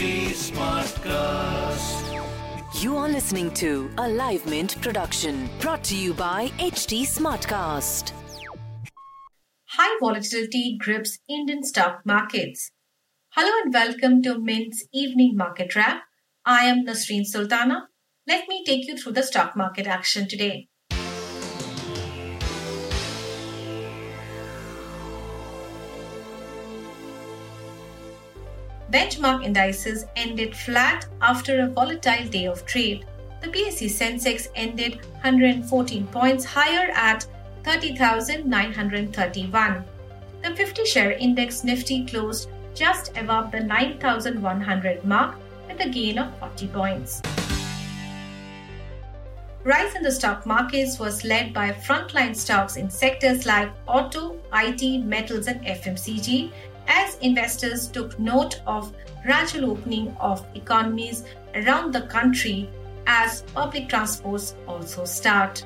Smartcast. You are listening to a Live Mint production brought to you by HT Smartcast. High volatility grips Indian stock markets. Hello and welcome to Mint's evening market wrap. I am Nasreen Sultana. Let me take you through the stock market action today. Benchmark indices ended flat after a volatile day of trade. The BSE Sensex ended 114 points higher at 30,931. The 50 share index Nifty closed just above the 9,100 mark with a gain of 40 points. Rise in the stock markets was led by frontline stocks in sectors like auto, IT, metals, and FMCG, as investors took note of gradual opening of economies around the country as public transports also start.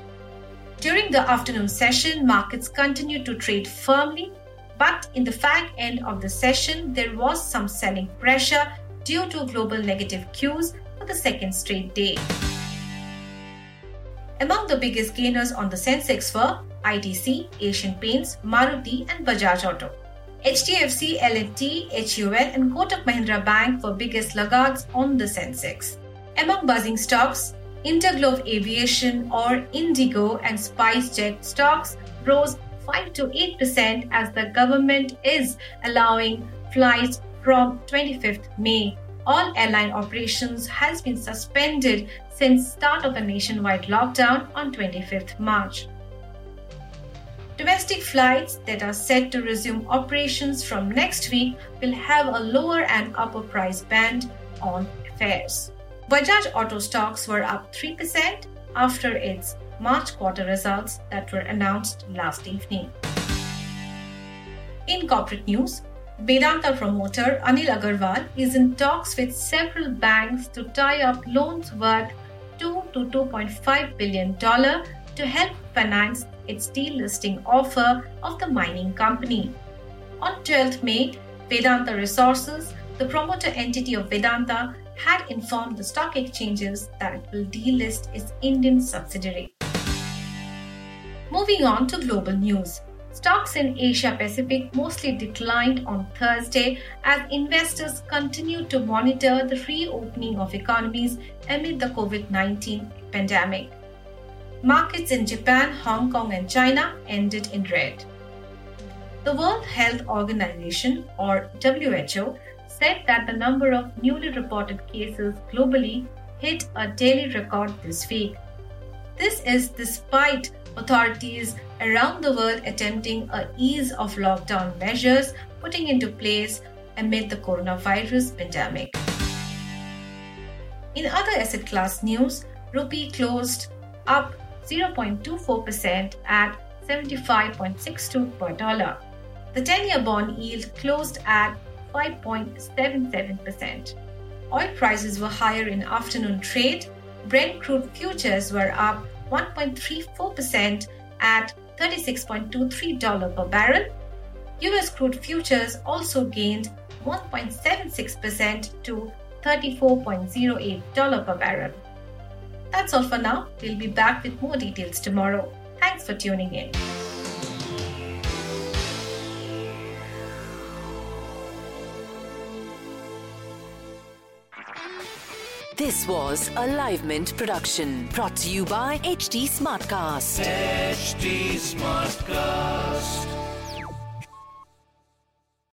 During the afternoon session, markets continued to trade firmly, but in the fag end of the session, there was some selling pressure due to global negative cues for the second straight day. Among the biggest gainers on the Sensex were ITC, Asian Paints, Maruti, and Bajaj Auto. HDFC, L&T, HUL and Kotak Mahindra Bank were biggest laggards on the Sensex. Among buzzing stocks, Interglobe Aviation or Indigo and SpiceJet stocks rose 5 to 8% as the government is allowing flights from 25th May. All airline operations has been suspended since start of the nationwide lockdown on 25th March. Domestic flights that are set to resume operations from next week will have a lower and upper price band on fares. Bajaj auto stocks were up 3% after its March quarter results that were announced last evening. In corporate news, Vedanta promoter Anil Agarwal is in talks with several banks to tie up loans worth 2 to 2.5 billion dollar to help finance its delisting offer of the mining company. On 12th May, Vedanta Resources, the promoter entity of Vedanta, had informed the stock exchanges that it will delist its Indian subsidiary. Moving on to global news. Stocks in Asia Pacific mostly declined on Thursday as investors continued to monitor the reopening of economies amid the COVID 19 pandemic. Markets in Japan, Hong Kong, and China ended in red. The World Health Organization, or WHO, said that the number of newly reported cases globally hit a daily record this week. This is despite authorities around the world attempting a ease of lockdown measures putting into place amid the coronavirus pandemic. In other asset class news, rupee closed up 0.24% at 75.62 per dollar. The 10 year bond yield closed at 5.77%. Oil prices were higher in afternoon trade. Brent crude futures were up 1.34% at $36.23 per barrel. US crude futures also gained 1.76% to $34.08 per barrel. That's all for now. We'll be back with more details tomorrow. Thanks for tuning in. This was a Live Mint production brought to you by HT Smartcast. HT Smartcast.